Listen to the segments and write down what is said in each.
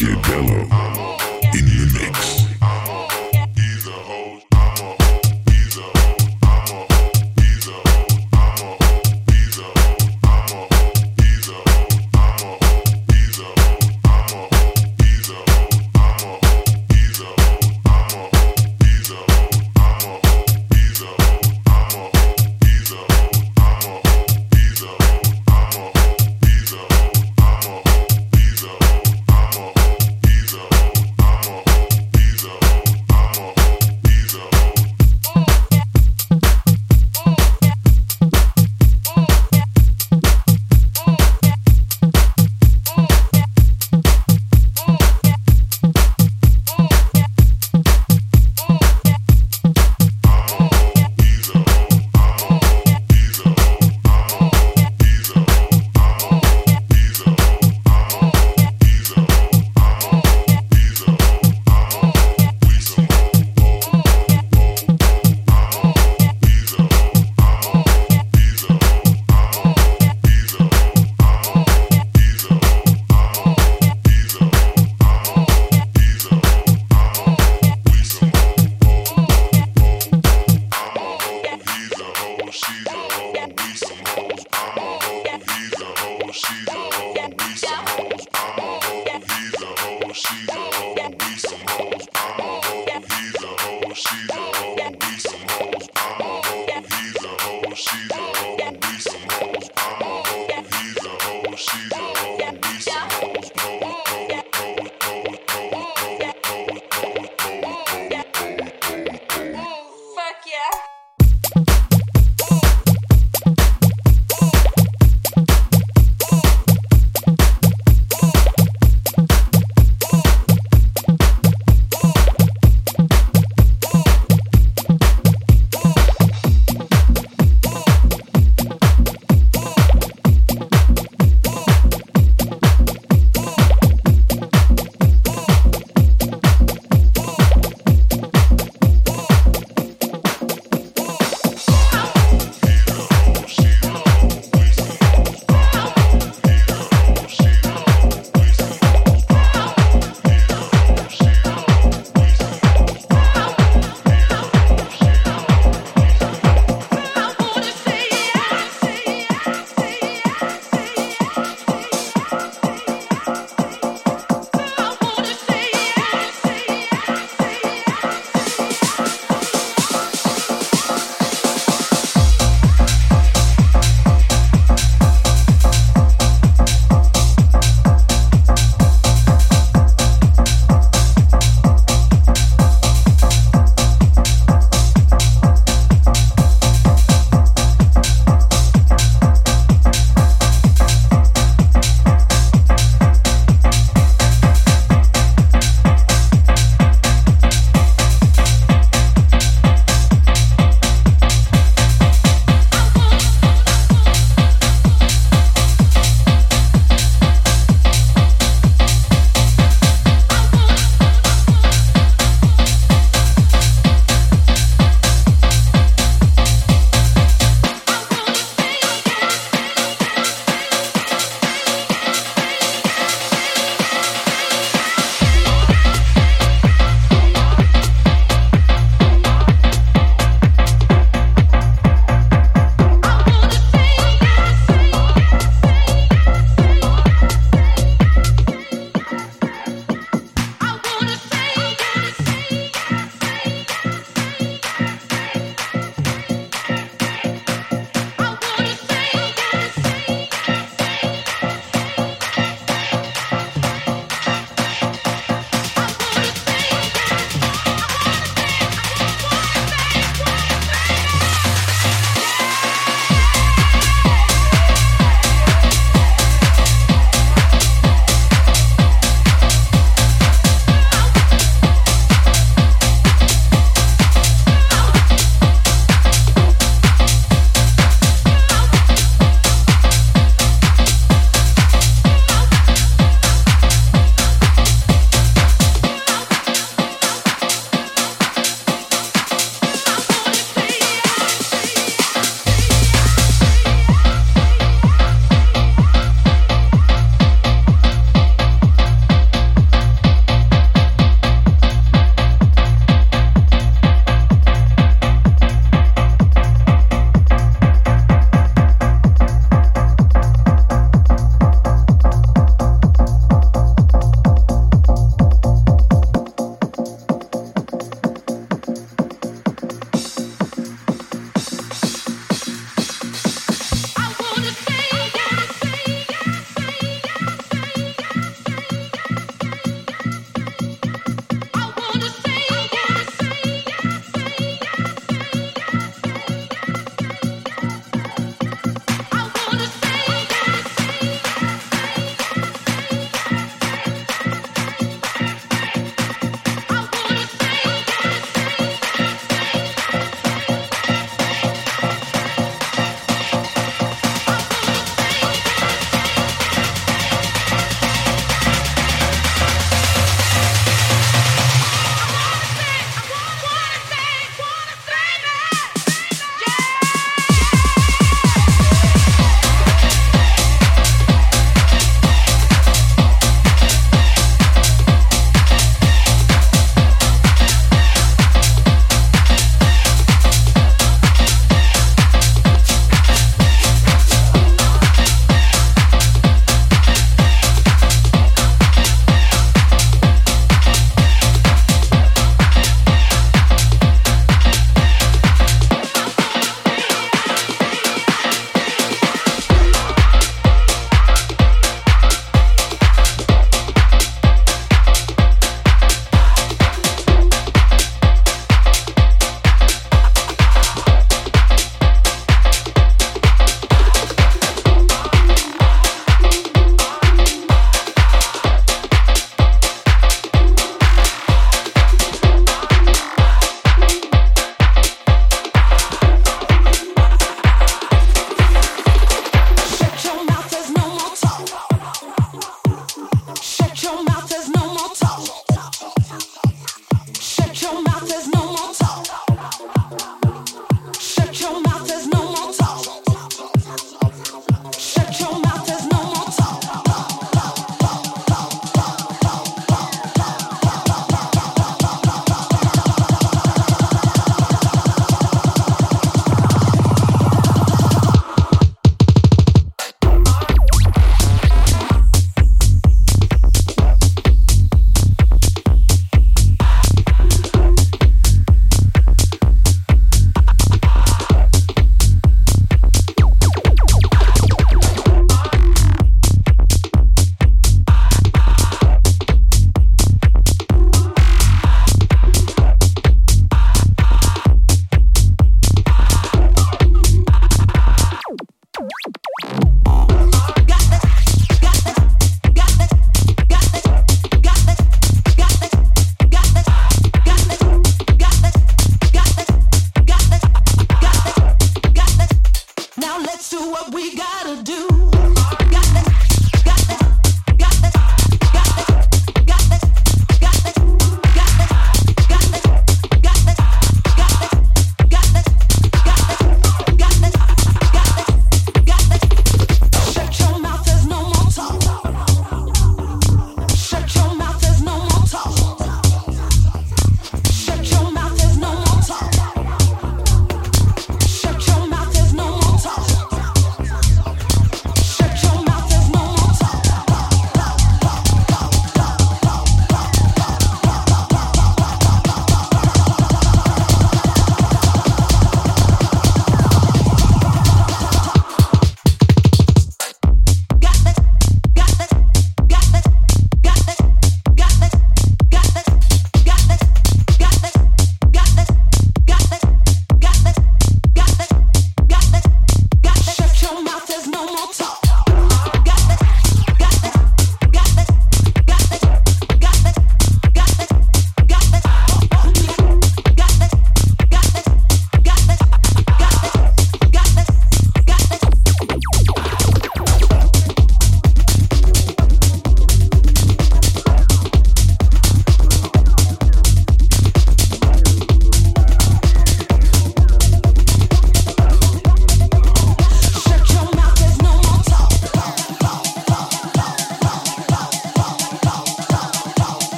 DJ Bello.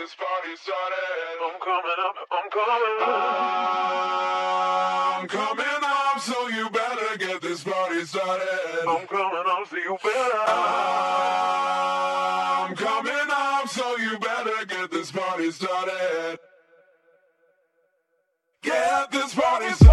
this party started. I'm coming up, I'm coming up. I'm coming up, so you better get this party started. I'm coming up, so you better. I'm coming up, so you better get this party started. Get this party started.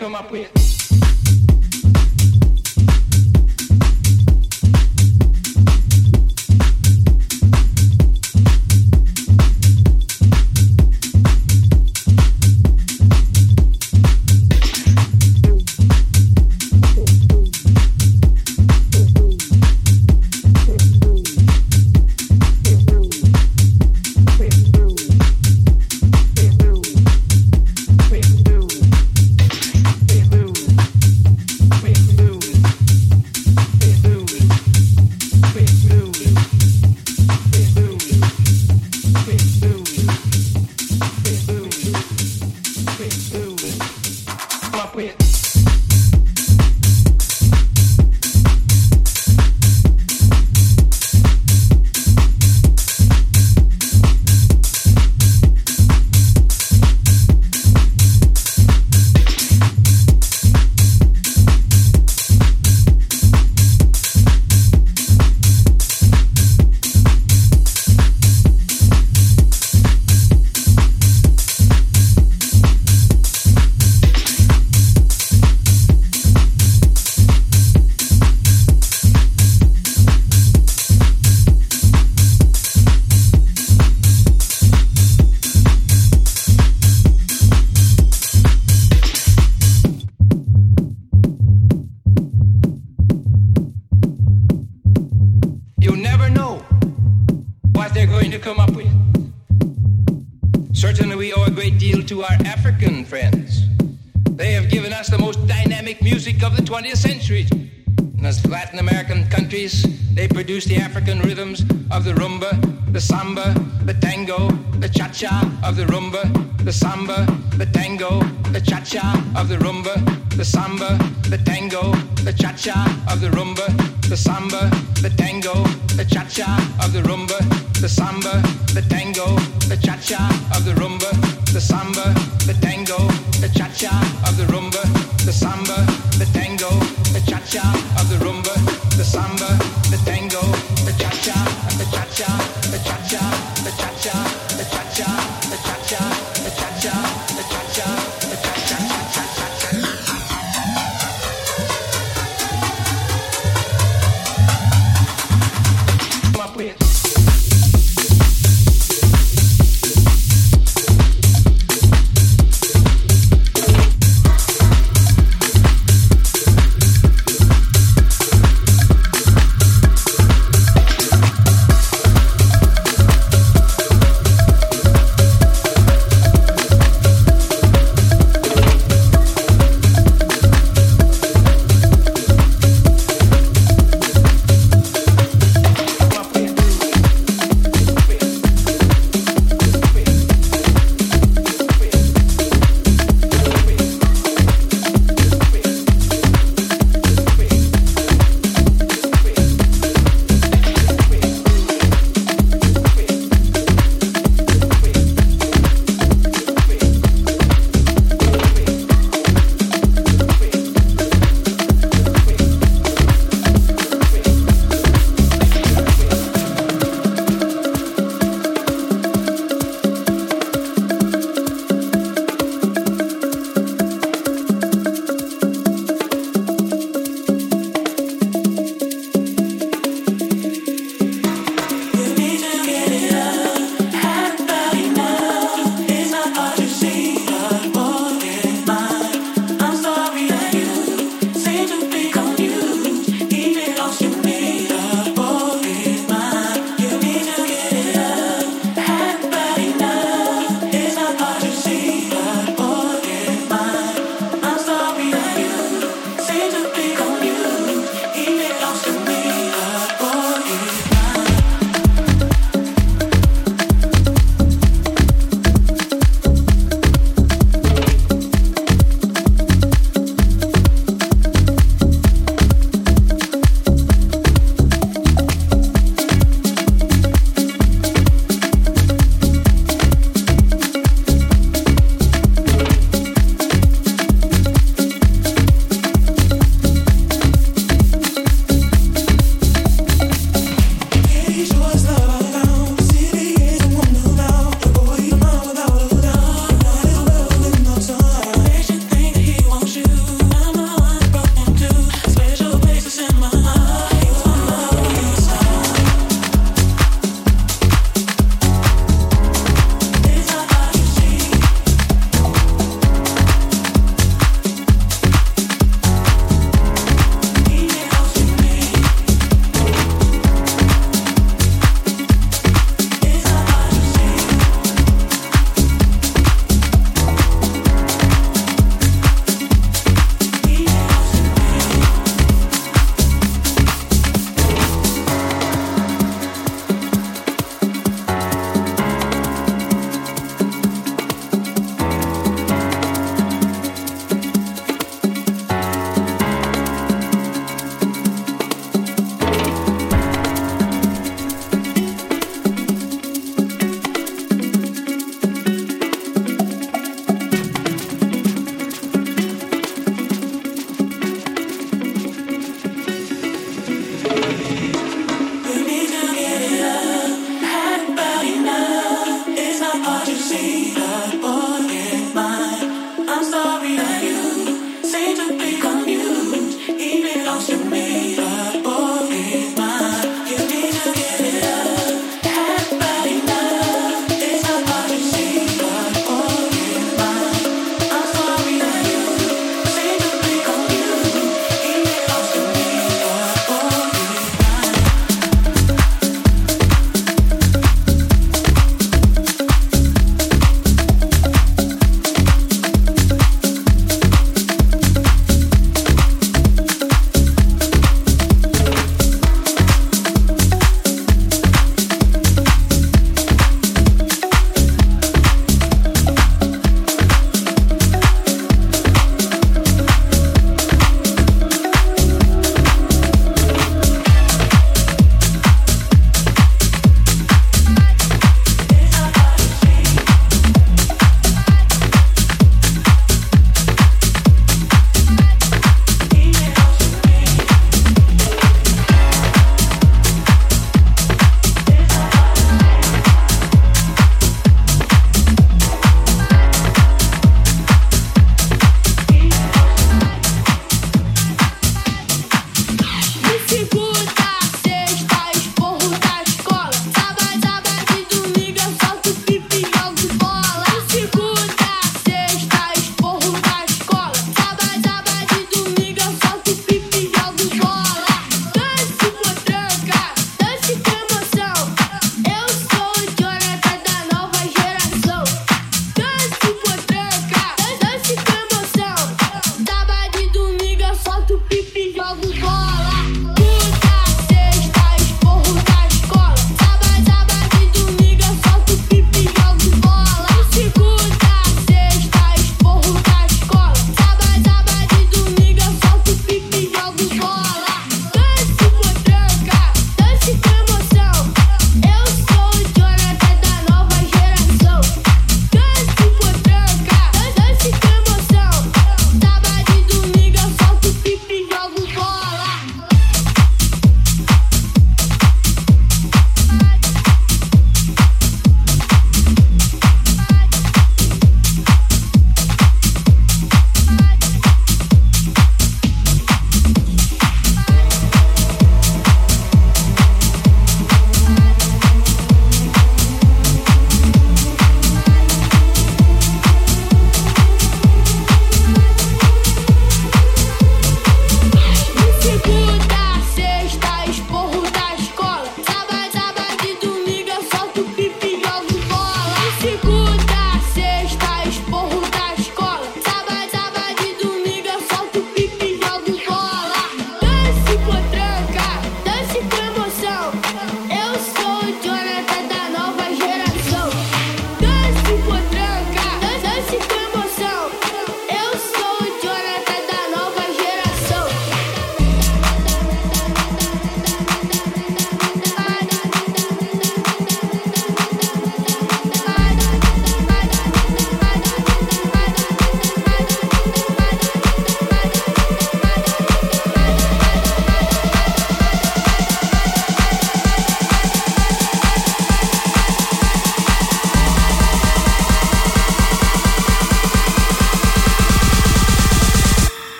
que uma punheta.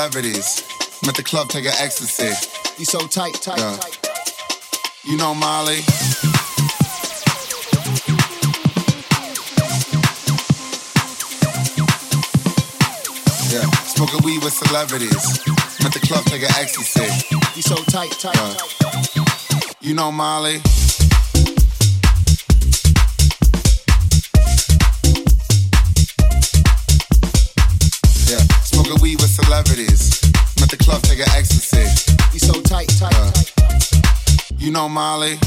Celebrities. I'm at the club taking ecstasy. You so tight, tight, Yeah. tight. You know Molly? Yeah, smoking weed with celebrities. I'm at the club taking ecstasy. You so tight, tight, Yeah. tight. You know Molly? Celebrities. I'm at the club taking ecstasy. You so tight, tight, Yeah. tight. You know Molly?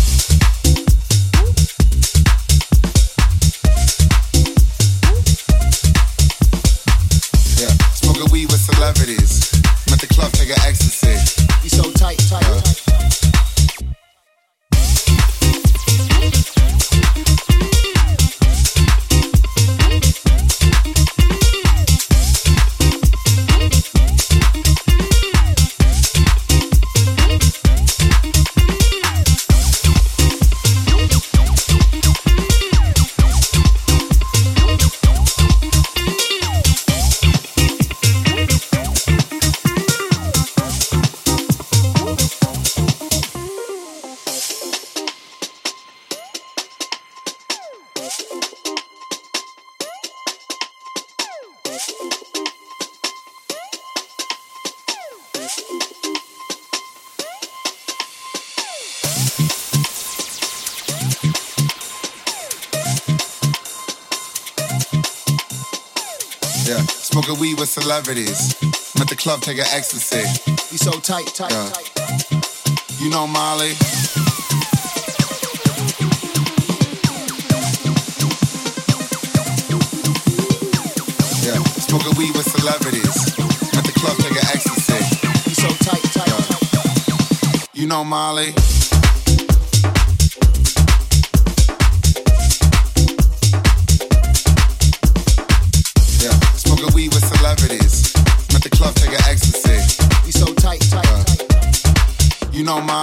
Yeah, smoking weed with celebrities. I'm at the club taking ecstasy. You so tight, tight, Yeah. tight. Yeah, smoking weed with celebrities. I'm at the club taking ecstasy. You so tight, tight, Yeah. tight. You know Molly? Yeah, smoking weed with celebrities. I'm at the club taking ecstasy. You so tight, tight, Yeah. tight. You know Molly? no my.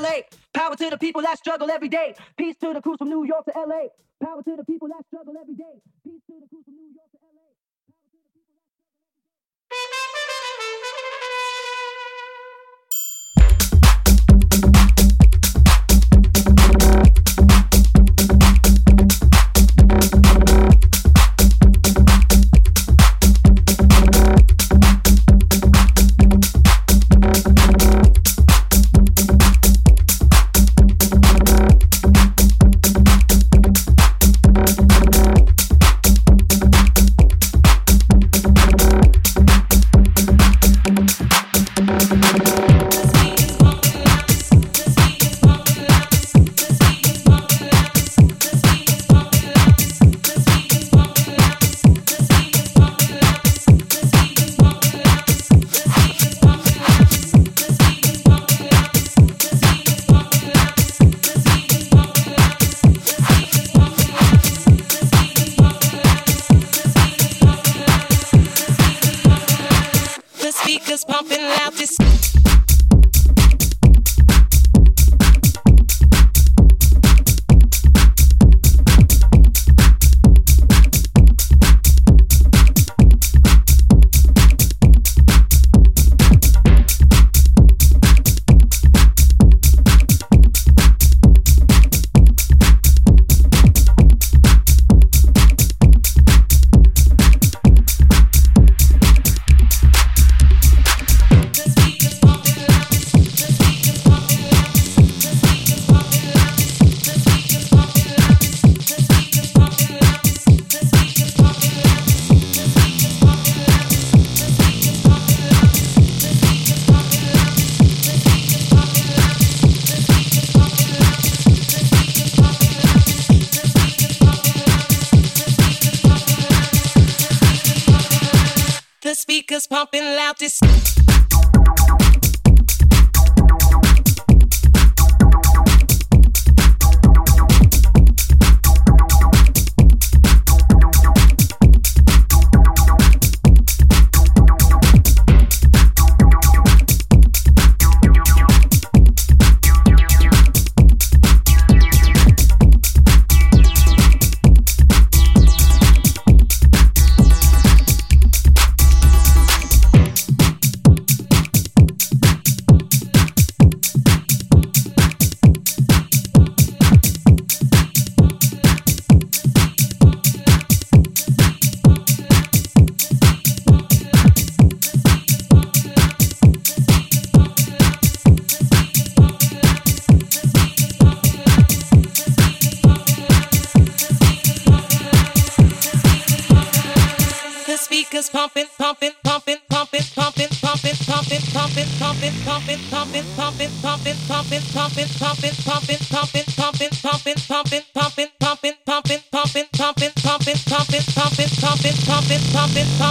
LA. Power to the people that struggle every day. Peace to the crews from New York to LA. Power to the people that struggle every day. Peace to the crews from New York to LA. Speakers pumping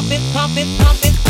pump it, pump it, pump it.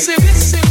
Listen, listen.